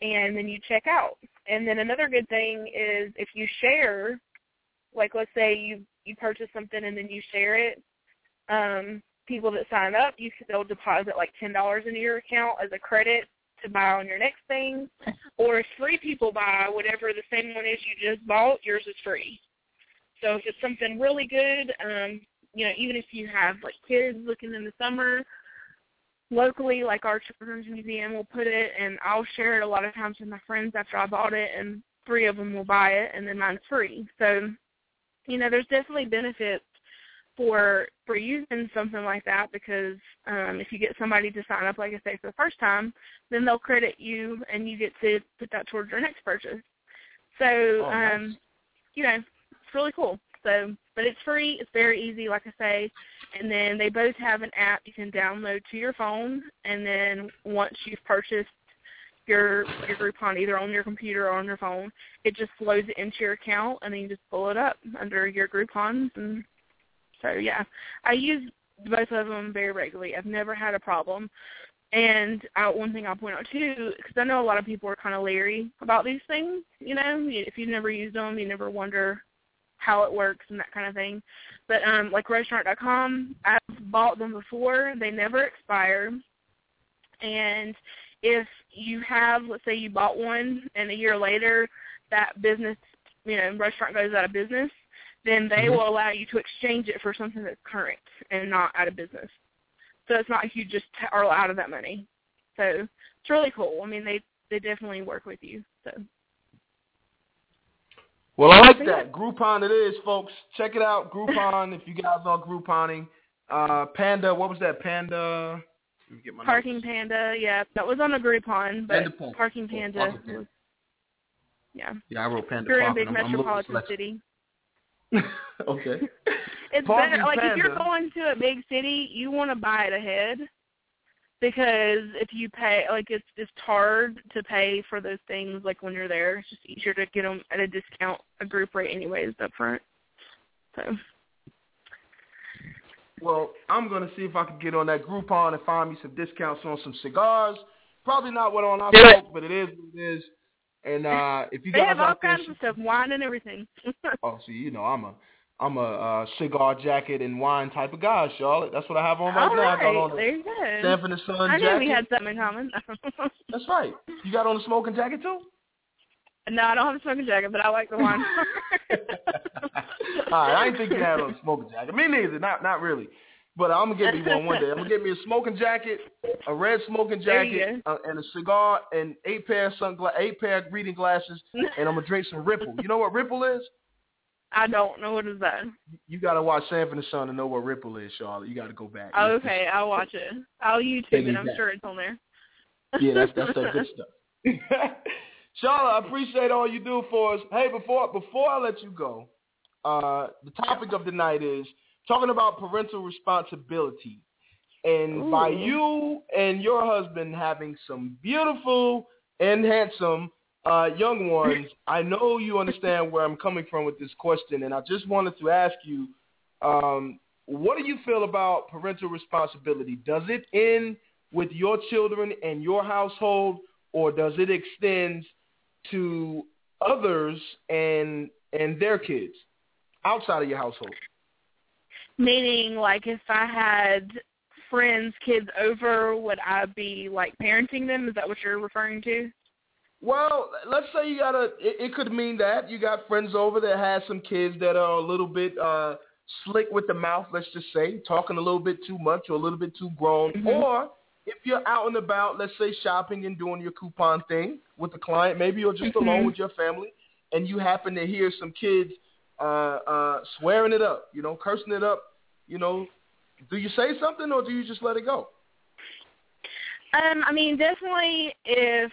S11: and then you check out. And then another good thing is if you share, like let's say you you purchase something and then you share it, um, people that sign up, you they'll deposit like ten dollars into your account as a credit to buy on your next thing. Or if three people buy whatever the same one is you just bought, yours is free. So if it's something really good, um, you know, even if you have like kids looking in the summer, locally, like our children's museum will put it, and I'll share it a lot of times with my friends after I bought it, and three of them will buy it, and then mine's free. So, you know, there's definitely benefits for for using something like that because um, if you get somebody to sign up, like I say, for the first time, then they'll credit you, and you get to put that towards your next purchase. So,
S10: Oh, nice.
S11: um, you know, it's really cool. So, but it's free. It's very easy, like I say. And then they both have an app you can download to your phone. And then once you've purchased your your Groupon either on your computer or on your phone, it just loads it into your account, and then you just pull it up under your Groupons. And so, yeah, I use both of them very regularly. I've never had a problem. And uh, one thing I'll point out too, because I know a lot of people are kind of leery about these things. You know, if you've never used them, you never wonder how it works and that kind of thing. But um, like Restaurant.com, I've bought them before. They never expire. And if you have, let's say you bought one and a year later that business, you know, restaurant goes out of business, then they
S10: Mhm.
S11: will allow you to exchange it for something that's current and not out of business. So it's not like you just are out of that money. So it's really cool. I mean, they they definitely work with you. So
S10: Well, I like that. Groupon it is, folks. Check it out. Groupon, if you guys are Grouponing. Uh, Panda, what was that? Panda. Let me get my
S11: Parking
S10: notes.
S11: Panda, yeah, that was on a Groupon, but
S10: Panda Panda.
S11: Parking
S10: Oh,
S11: Panda,
S10: Parking Panda.
S11: was, yeah.
S10: yeah, I wrote Panda
S11: You're in a big
S10: I'm- I'm
S11: metropolitan city.
S10: okay.
S11: it's
S10: Porky's
S11: better. Like if you're going to a big city, you want to buy it ahead because if you pay, like it's just hard to pay for those things. Like when you're there, it's just easier to get them at a discount, a group rate, anyways, up front. So
S10: Well, I'm gonna see if I can get on that Groupon and find me some discounts on some cigars. Probably not what on our
S11: Do it.
S10: smoke, but it is what it is. And uh if you
S11: they
S10: guys
S11: have all kinds of stuff, wine and everything.
S10: oh, see, you know, I'm a I'm a uh, cigar jacket and wine type of guy, Charlotte. That's what I have on right
S11: all
S10: now. I got
S11: right,
S10: on the
S11: there you go.
S10: Sanford and Son
S11: I knew we had something in common.
S10: That's right. You got on the smoking jacket too?
S11: no, I don't have a smoking jacket, but I like the wine.
S10: All right, I didn't think you had on a smoking jacket. Me neither, not not really. But I'm gonna get me one one day. I'm gonna get me a smoking jacket, a red smoking jacket, uh, and a cigar, and eight pair of eight pair of reading glasses, and I'm gonna drink some Ripple. You know what Ripple is?
S11: I don't know what is that.
S10: You gotta watch Sanford and Son to know what Ripple is, Charlotte. You gotta go back.
S11: Oh, okay, I'll watch it. I'll YouTube
S10: Take
S11: it. I'm
S10: back.
S11: sure it's on there.
S10: Yeah, that's that's that good stuff. Charlotte, I appreciate all you do for us. Hey, before before I let you go, uh, the topic of the night is talking about parental responsibility. And by you and your husband having some beautiful and handsome uh, young ones, I know you understand where I'm coming from with this question. And I just wanted to ask you, um, what do you feel about parental responsibility? Does it end with your children and your household, or does it extend to others and and their kids outside of your household?
S11: Meaning, like, if I had friends' kids over, would I be like parenting them? Is that what you're referring to?
S10: Well, let's say you got a. It, it could mean that you got friends over that has some kids that are a little bit uh slick with the mouth. Let's just say talking a little bit too much or a little bit too grown.
S11: Mhm.
S10: Or if you're out and about, let's say shopping and doing your coupon thing with a client, maybe you're just alone
S11: Mhm.
S10: with your family, and you happen to hear some kids uh uh swearing it up, you know, cursing it up. You know, do you say something or do you just let it go?
S11: Um, I mean, definitely if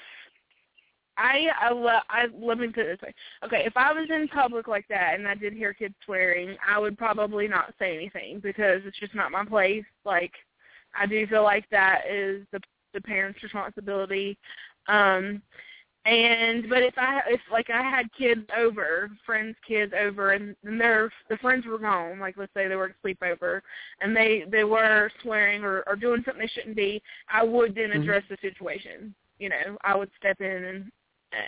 S11: I I, lo- I let me put it this way. Okay, if I was in public like that and I did hear kids swearing, I would probably not say anything because it's just not my place. Like, I do feel like that is the the parents' responsibility. Um, and but if I if like I had kids over, friends' kids over, and, and their the friends were gone, like let's say they were at a sleepover, and they they were swearing or, or doing something they shouldn't be, I would then
S10: Mhm.
S11: address the situation. You know, I would step in and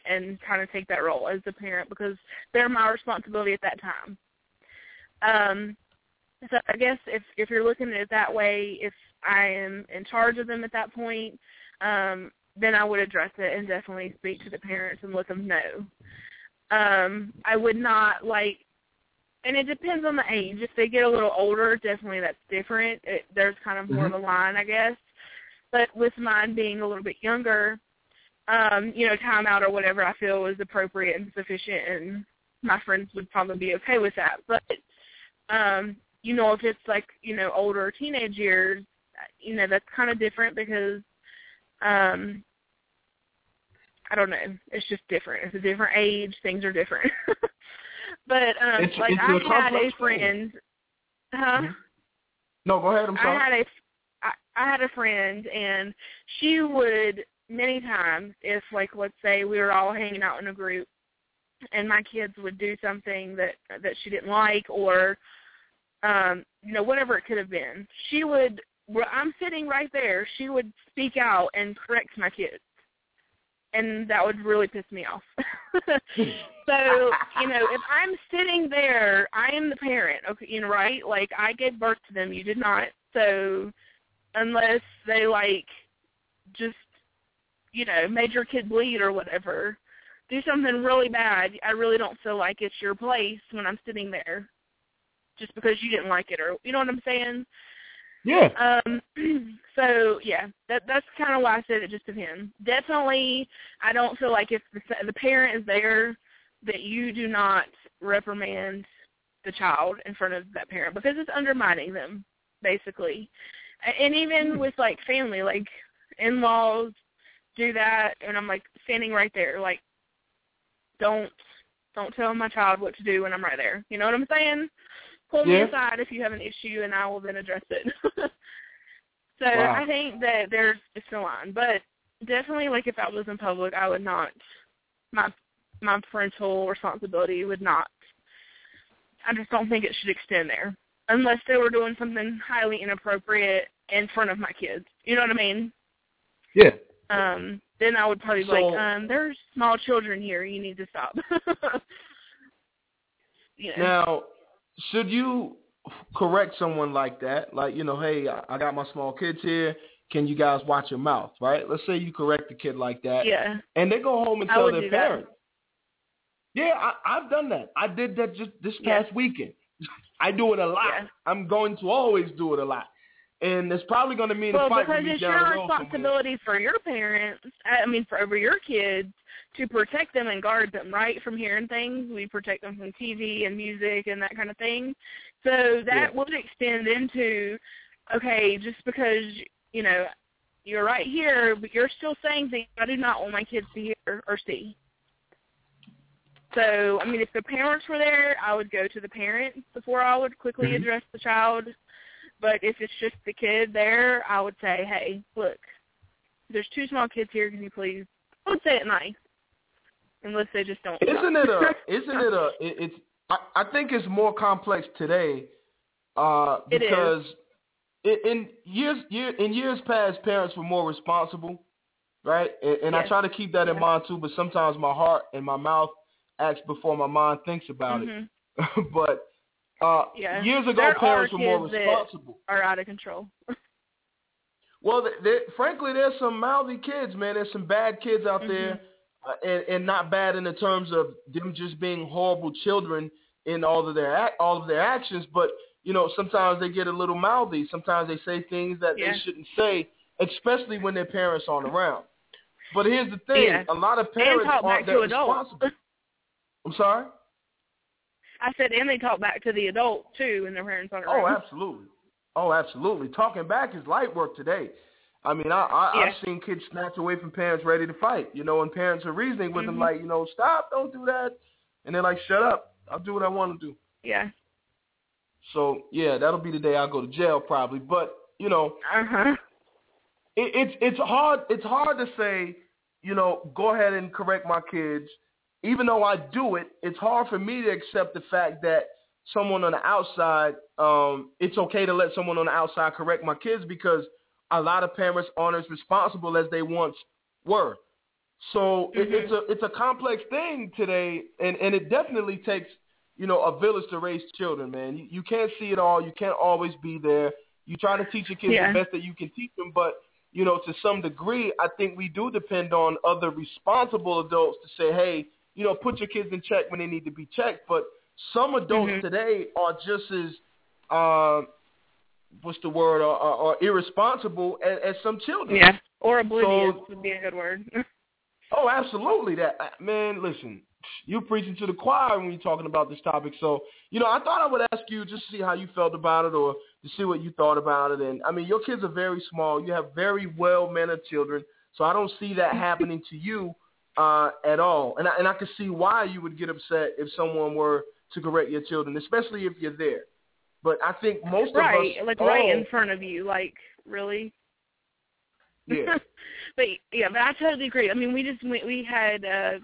S11: and kind of take that role as a parent because they're my responsibility at that time. Um, so I guess if if you're looking at it that way, if I am in charge of them at that point, um, then I would address it and definitely speak to the parents and let them know. Um, I would not like, and it depends on the age. If they get a little older, definitely that's different. It, there's kind of more of a line, I guess. But with mine being a little bit younger, um, you know, time out or whatever I feel is appropriate and sufficient, and my friends would probably be okay with that. But um, you know, if it's like you know older teenage years, you know, that's kind of different because um I don't know. It's just different. It's a different age. Things are different. but um
S10: It's-
S11: like
S10: it's
S11: I had a friend huh?
S10: No, go ahead. I'm
S11: I
S10: sorry.
S11: had a I, I had a friend and she would many times if like let's say we were all hanging out in a group and my kids would do something that that she didn't like or um you know whatever it could have been she would where I'm sitting right there she would speak out and correct my kids. And that would really piss me off. So you know if I'm sitting there I am the parent okay you know right? Like I gave birth to them you did not. So unless they like just you know made your kid bleed or whatever do something really bad i really don't feel like it's your place when i'm sitting there just because you didn't like it or you know what i'm saying?
S10: Yeah.
S11: um so yeah that that's kind of why i said it just depends definitely i don't feel like if the the parent is there that you do not reprimand the child in front of that parent because it's undermining them basically. And even with like family like in-laws do that and i'm like standing right there like don't don't tell my child what to do when i'm right there you know what i'm saying pull me aside if you have an issue, and I will then address it. so
S10: Wow.
S11: I think that there's just a line, but definitely, like if I was in public, I would not. My my parental responsibility would not. I just don't think it should extend there unless they were doing something highly inappropriate in front of my kids. You know what I mean?
S10: Yeah.
S11: Um, then I would probably be
S10: So-
S11: like, um, there's small children here. You need to stop. you know.
S10: Now, should you correct someone like that? Like, you know, hey, I got my small kids here. Can you guys watch your mouth, right? Let's say you correct a kid like that.
S11: Yeah.
S10: And they go home and tell their
S11: do that.
S10: parents. Yeah, I, I've done that. I did that just this past weekend. I do it a lot. I'm going to always do it a lot. And it's probably going to mean
S11: well,
S10: a fight
S11: because
S10: with me
S11: it's your
S10: the road somewhere.
S11: responsibility for your parents. I mean, for over your kids to protect them and guard them, right? From hearing things, we protect them from TV and music and that kind of thing. So that
S12: Yeah.
S11: would extend into, okay, just because you know you're right here, but you're still saying things I do not want my kids to hear or see. So, I mean, if the parents were there, I would go to the parents before I would quickly
S10: Mhm.
S11: address the child. But if it's just the kid there, I would say, hey, look, there's two small kids here. Can you please? I would say it nice, unless they just don't.
S10: Isn't it a? Isn't it a? It, it's. I, I think it's more complex today, uh, because in, in years year in years past, parents were more responsible, right? And, and I try to keep that in mind too. But sometimes my heart and my mouth acts before my mind thinks about
S11: Mhm.
S10: it. but uh,
S11: Yeah.
S10: years ago,
S11: there
S10: parents were more responsible.
S11: Are out of control.
S10: Well, th frankly, there's some mouthy kids, man. There's some bad kids out there, uh, and, and not bad in the terms of them just being horrible children in all of their ac- all of their actions. But you know, sometimes they get a little mouthy. Sometimes they say things that
S11: Yeah.
S10: they shouldn't say, especially when their parents aren't around. But here's the thing:
S11: Yeah.
S10: a lot of parents aren't that responsible. I'm sorry.
S11: I said, and they talk back to the adult too, when their parents aren't
S10: Oh,
S11: around.
S10: absolutely. Oh, absolutely. Talking back is light work today. I mean, I, I
S11: Yeah.
S10: I've seen kids snatch away from parents ready to fight. You know, and parents are reasoning with them
S11: Mhm.
S10: like, you know, stop, don't do that, and they're like, shut up, I'll do what I want to do.
S11: Yeah.
S10: So yeah, that'll be the day I go to jail probably. But you know,
S11: Uh huh.
S10: it, it's it's hard it's hard to say, you know, go ahead and correct my kids. Even though I do it, it's hard for me to accept the fact that someone on the outside, um, it's okay to let someone on the outside correct my kids because a lot of parents aren't as responsible as they once were. So it, it's a it's a complex thing today, and and it definitely takes you know a village to raise children, man. You, you can't see it all. You can't always be there. You try to teach your kids
S11: Yeah.
S10: the best that you can teach them, but you know to some degree, I think we do depend on other responsible adults to say, hey, you know, put your kids in check when they need to be checked. But some adults
S11: Mhm.
S10: today are just as uh, what's the word, are, are, are irresponsible as, as some children.
S11: Yeah. Or oblivious
S10: So-
S11: would be a good word.
S10: Oh, absolutely. That uh, man, listen, you're preaching to the choir when you're talking about this topic. So, you know, I thought I would ask you just to see how you felt about it, or to see what you thought about it. And I mean, your kids are very small. You have very well mannered children, so I don't see that happening to you uh, at all. And I, and I can see why you would get upset if someone were to correct your children, especially if you're there. But I think most
S11: right,
S10: of us, right,
S11: like right in front of you. Like really.
S10: yeah.
S11: but yeah, but I totally agree. I mean, we just we, we had uh,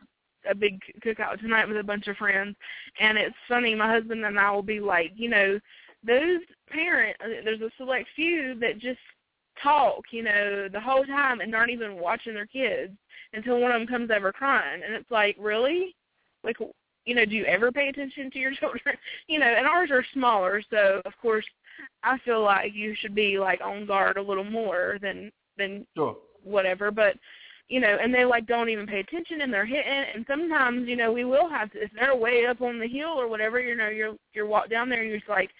S11: a big cookout tonight with a bunch of friends, and it's funny. My husband and I will be like, you know, those parents. There's a select few that just talk, you know, the whole time and aren't even watching their kids until one of them comes over crying, and it's like, really, like. You know, do you ever pay attention to your children? You know, and ours are smaller, so of course, I feel like you should be like on guard a little more than than
S10: Sure.
S11: whatever, but you know, and they like don't even pay attention and they're hitting and sometimes, you know, we will have to if they're way up on the hill or whatever, you know, you're you're walk down there and you're just like,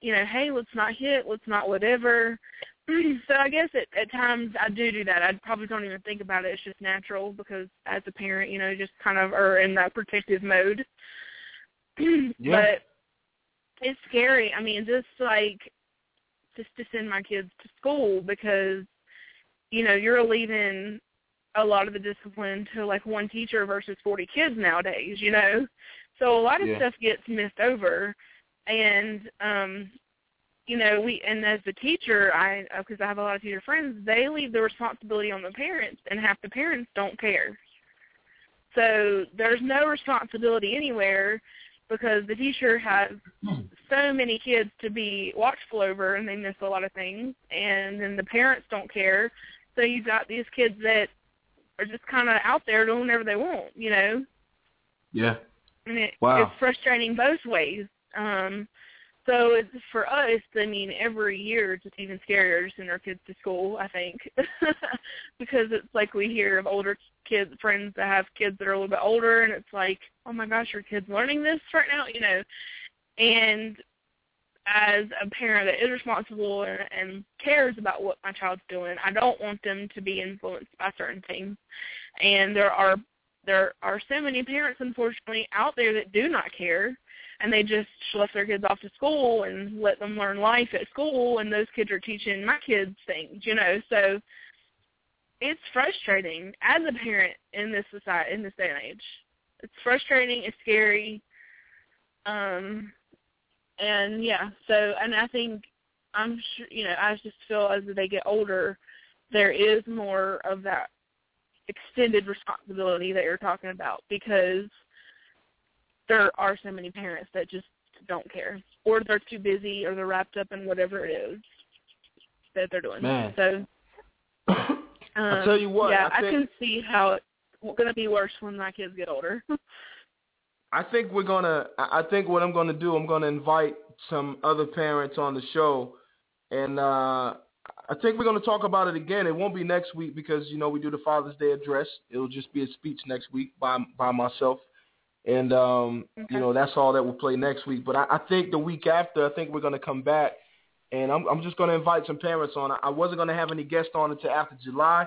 S11: you know, hey, let's not hit, let's not whatever. so I guess at, at times I do do that. I probably don't even think about it. It's just natural because as a parent, you know, just kind of are in that protective mode. yeah. But it's scary. I mean, just like just to send my kids to school because you know you're leaving a lot of the discipline to like one teacher versus 40 kids nowadays, you know. So a lot of
S12: Yeah.
S11: stuff gets missed over. and um you know we and as the teacher i because i have a lot of teacher friends they leave the responsibility on the parents and half the parents don't care so there's no responsibility anywhere because the teacher has so many kids to be watchful over and they miss a lot of things and then the parents don't care so you've got these kids that are just kind of out there doing whatever they want you know
S10: Yeah.
S11: and it,
S10: Wow.
S11: it's frustrating both ways. Um, so it's for us. I mean, every year it's just even scarier to send our kids to school. I think because it's like we hear of older kids, friends that have kids that are a little bit older, and it's like, oh my gosh, your kid's learning this right now, you know. And as a parent that is responsible and, and cares about what my child's doing, I don't want them to be influenced by certain things. And there are there are so many parents, unfortunately, out there that do not care, and they just left their kids off to school and let them learn life at school, and those kids are teaching my kids things, you know. So it's frustrating as a parent in this society, in this day and age. It's frustrating. It's scary. Um, and yeah. So, and I think I'm sure, you know, I just feel as they get older, there is more of that extended responsibility that you're talking about because there are so many parents that just don't care or they're too busy or they're wrapped up in whatever it is that they're doing.
S10: Man.
S11: So um,
S10: I tell you what,
S11: yeah,
S10: I think-
S11: can see how it's going to be worse when my kids get older.
S10: I think we're gonna. I I think what I'm gonna do, I'm gonna invite some other parents on the show, and uh I think we're gonna talk about it again. It won't be next week because you know we do the Father's Day address. It'll just be a speech next week by by myself, and um you know that's all that we'll play next week. But I, I think the week after, I think we're gonna come back, and I'm I'm just gonna invite some parents on. I, I wasn't gonna have any guests on until after July,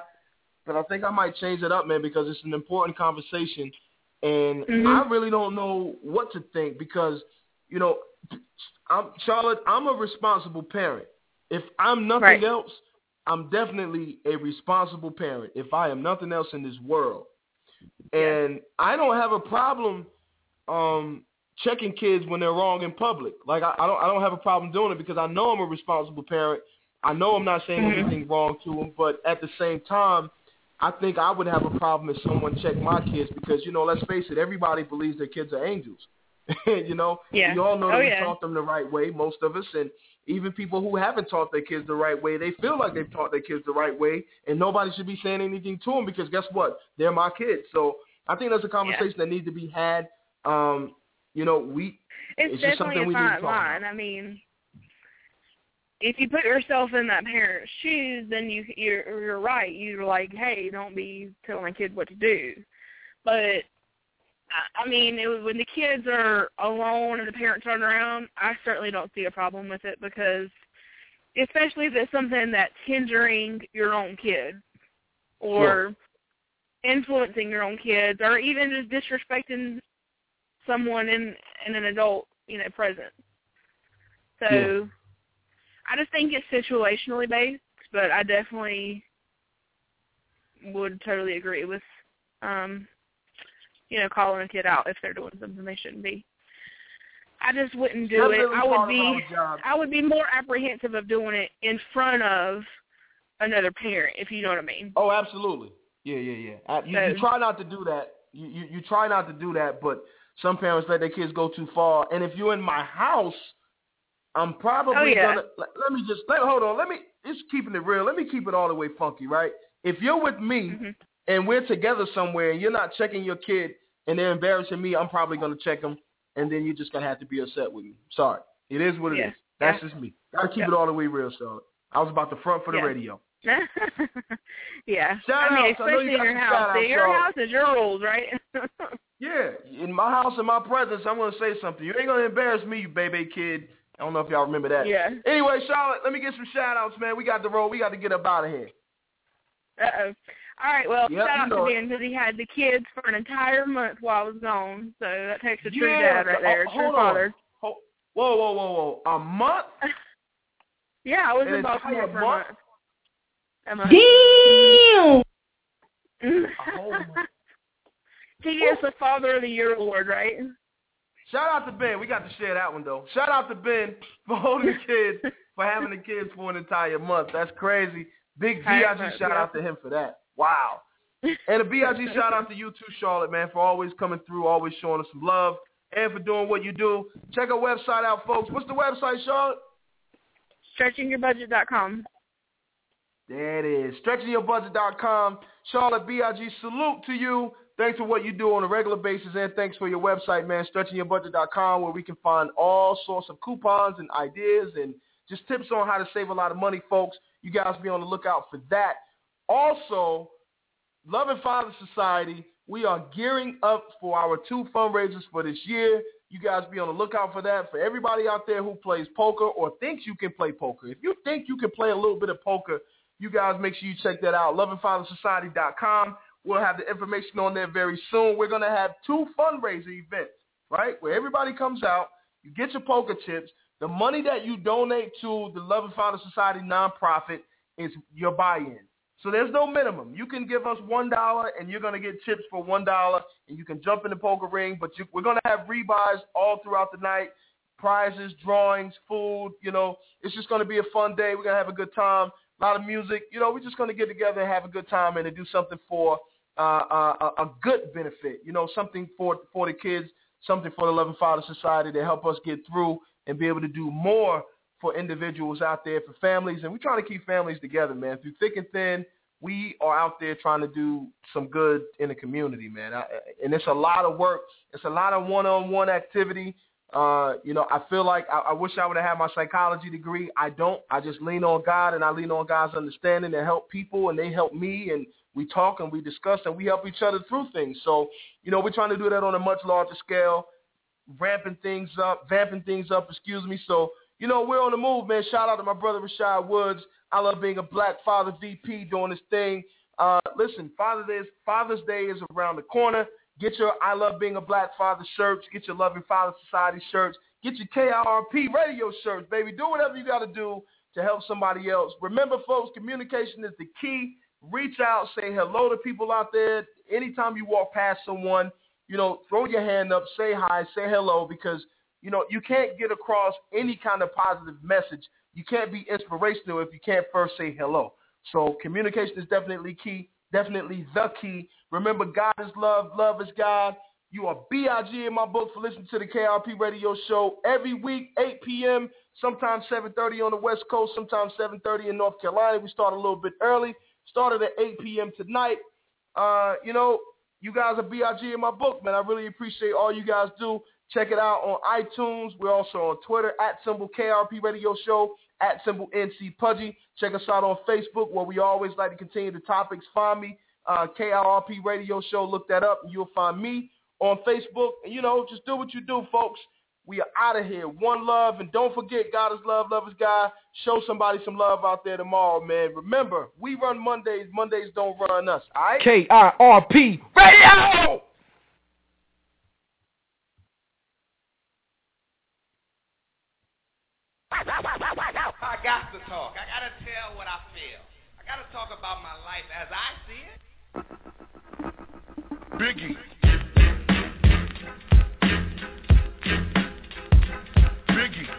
S10: but I think I might change it up, man, because it's an important conversation, and I really don't know what to think because, you know, I'm Charlotte. I'm a responsible parent. If I'm nothing
S11: Right.
S10: else, I'm definitely a responsible parent. If I am nothing else in this world, and I don't have a problem um checking kids when they're wrong in public. Like I, I don't I don't have a problem doing it because I know I'm a responsible parent. I know I'm not saying
S11: Mhm.
S10: anything wrong to them, but at the same time, I think I would have a problem if someone checked my kids because you know, let's face it, everybody believes their kids are angels. you know,
S11: Yeah.
S10: we all know
S11: Oh,
S10: that we
S11: yeah.
S10: taught them the right way, most of us, and even people who haven't taught their kids the right way, they feel like they've taught their kids the right way, and nobody should be saying anything to them because guess what? They're my kids. So I think that's a conversation that needs to be had. Um, you know, we
S11: it's,
S10: it's just
S11: definitely
S10: something
S11: a
S10: we need to talk about.
S11: line. I mean, if you put yourself in that parent's shoes, then you you're, you're right. You're like, hey, don't be telling my kid what to do. But I- mean, it, when the kids are alone and the parents aren't around, I certainly don't see a problem with it because, especially if it's something that's hindering your own kids or influencing your own kids, or even just disrespecting someone in in an adult, you know, presence. So
S10: Yeah.
S11: I just think it's situationally based, but I definitely would totally agree with um you know, calling a kid out if they're doing something they shouldn't be. I just wouldn't do it. I would be. I would be more apprehensive of doing it in front of another parent, if you know what I mean.
S10: Oh, absolutely. Yeah, yeah, yeah. Uh, You, you try not to do that. You, you you try not to do that, but some parents let their kids go too far. And if you're in my house, I'm probably
S11: Oh, yeah.
S10: gonna let, let me just let hold on. Let me just keeping it real. Let me keep it all the way funky, right? If you're with me
S11: Mm-hmm.
S10: And we're together somewhere and you're not checking your kid and they're embarrassing me, I'm probably gonna check them, and then you're just gonna have to be upset with me. Sorry, it is what it is.
S11: Yeah.
S10: That's
S11: Yeah.
S10: just me. Gotta keep
S11: Yeah.
S10: it all the way real, Charlotte. I was about to front for the radio.
S11: yeah.
S10: Shout
S11: I mean.
S10: I know
S11: especially
S10: you
S11: in your house. your
S10: Charlotte.
S11: house is your rules, right?
S10: Yeah, in my house, in my presence, I'm gonna say something. You ain't gonna embarrass me, you baby kid. I don't know if y'all remember that.
S11: Yeah.
S10: Anyway, Charlotte, let me get some shout outs, man. We got the road. We got to get up out of here.
S11: Uh oh. All right, well,
S10: Yep,
S11: shout out to. Ben because he had the kids for an entire month while I was gone. So that takes a true
S10: Yeah,
S11: dad right oh, there,
S10: oh,
S11: true
S10: hold on.
S11: father.
S10: Whoa, whoa, whoa, whoa! A month?
S11: Yeah, I was
S10: An
S11: in Baltimore for a
S10: month?
S11: month. A month.
S2: Damn!
S10: A month.
S11: he is the Father of the Year award, right?
S10: Shout out to Ben. We got to share that one though. Shout out to Ben for holding the kids, for having the kids for an entire month. That's crazy. Big BIG shout out to him for that. Wow. And a BIG shout out to you too, Charlotte, man, for always coming through, always showing us some love, and for doing what you do. Check our website out, folks. What's the website, Charlotte?
S11: StretchingYourBudget.com.
S10: There it is. StretchingYourBudget.com. Charlotte BIG, salute to you. Thanks for what you do on a regular basis, and thanks for your website, man, StretchingYourBudget.com, where we can find all sorts of coupons and ideas and just tips on how to save a lot of money, folks. You guys be on the lookout for that. Also, Love and Father Society, we are gearing up for our two fundraisers for this year. You guys be on the lookout for that. For everybody out there who plays poker or thinks you can play poker, if you think you can play a little bit of poker, you guys make sure you check that out. LoveandFatherSociety.com. We'll have the information on there very soon. We're going to have two fundraiser events, right, where everybody comes out. You get your poker chips. The money that you donate to the Love and Father Society nonprofit is your buy-in. So there's no minimum. You can give us one dollar, and you're gonna get chips for one dollar, and you can jump in the poker ring. But you, we're gonna have rebuys all throughout the night, prizes, drawings, food. You know, it's just gonna be a fun day. We're gonna have a good time, a lot of music. You know, we're just gonna get together and have a good time and to do something for uh, uh, a, a good benefit. You know, something for for the kids, something for the Love and Father Society to help us get through and be able to do more for individuals out there, for families, and we're trying to keep families together, man. Through thick and thin, we are out there trying to do some good in the community, man. I, and it's a lot of work. It's a lot of one-on-one activity. Uh, you know, I feel like I, I wish I would have had my psychology degree. I don't. I just lean on God, and I lean on God's understanding to help people, and they help me, and we talk and we discuss, and we help each other through things. So, you know, we're trying to do that on a much larger scale, ramping things up, vamping things up, excuse me. So, you know, we're on the move, man. Shout out to my brother Rashad Woods. I love being a black father VP doing this thing. Uh, listen, Father's Day, is, Father's Day is around the corner. Get your I love being a black father shirts. Get your loving father society shirts. Get your KIRP radio shirts, baby. Do whatever you got to do to help somebody else. Remember, folks, communication is the key. Reach out, say hello to people out there. Anytime you walk past someone, you know, throw your hand up, say hi, say hello, because – you know, you can't get across any kind of positive message. You can't be inspirational if you can't first say hello. So communication is definitely key, definitely the key. Remember, God is love, love is God. You are B.I.G. in my book for listening to the KIRP radio show every week, 8 p.m., sometimes 7.30 on the West Coast, sometimes 7.30 in North Carolina. We start a little bit early. Started at 8 p.m. tonight. Uh, you know, you guys are B.I.G. in my book, man. I really appreciate all you guys do. Check it out on iTunes. We're also on Twitter at symbol KIRP Radio Show, at symbol NC Pudgy. Check us out on Facebook where we always like to continue the topics. Find me, uh, KIRP Radio Show. Look that up and you'll find me on Facebook. And, you know, just do what you do, folks. We are out of here. One love. And don't forget, God is love, love is God. Show somebody some love out there tomorrow, man. Remember, we run Mondays. Mondays don't run us. All right?
S12: K-I-R-P Radio!
S13: I got to talk. I got to tell what I feel. I got to talk about my life as I see it. Biggie.
S14: Biggie.